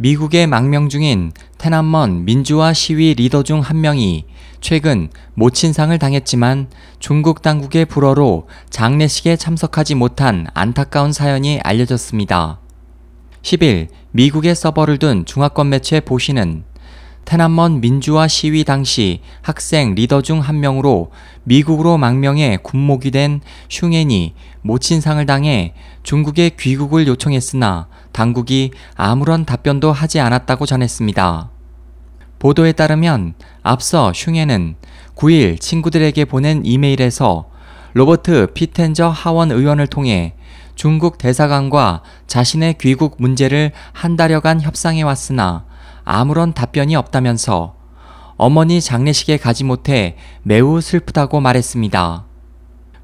미국의 망명 중인 테난먼 민주화 시위 리더 중 한 명이 최근 모친상을 당했지만 중국 당국의 불허로 장례식에 참석하지 못한 안타까운 사연이 알려졌습니다. 10일 미국의 서버를 둔 중화권 매체 보시는 테난먼 민주화 시위 당시 학생 리더 중 한 명으로 미국으로 망명해 군목이 된 슝엔이 모친상을 당해 중국에 귀국을 요청했으나 당국이 아무런 답변도 하지 않았다고 전했습니다. 보도에 따르면 앞서 슝엔은 9일 친구들에게 보낸 이메일에서 로버트 피텐저 하원 의원을 통해 중국 대사관과 자신의 귀국 문제를 한 달여간 협상해 왔으나 아무런 답변이 없다면서 어머니 장례식에 가지 못해 매우 슬프다고 말했습니다.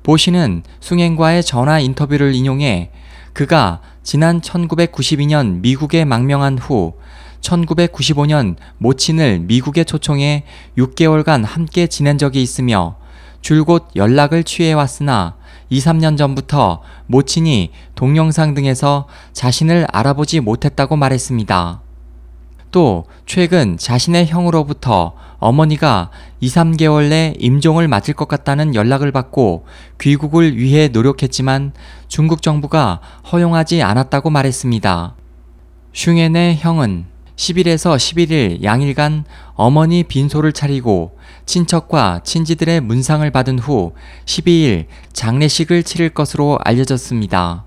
보시는 숭행과의 전화 인터뷰를 인용해 그가 지난 1992년 미국에 망명한 후 1995년 모친을 미국에 초청해 6개월간 함께 지낸 적이 있으며 줄곧 연락을 취해왔으나 2, 3년 전부터 모친이 동영상 등에서 자신을 알아보지 못했다고 말했습니다. 또 최근 자신의 형으로부터 어머니가 2, 3개월 내 임종을 맞을 것 같다는 연락을 받고 귀국을 위해 노력했지만 중국 정부가 허용하지 않았다고 말했습니다. 슝엔의 형은 10일에서 11일 양일간 어머니 빈소를 차리고 친척과 친지들의 문상을 받은 후 12일 장례식을 치를 것으로 알려졌습니다.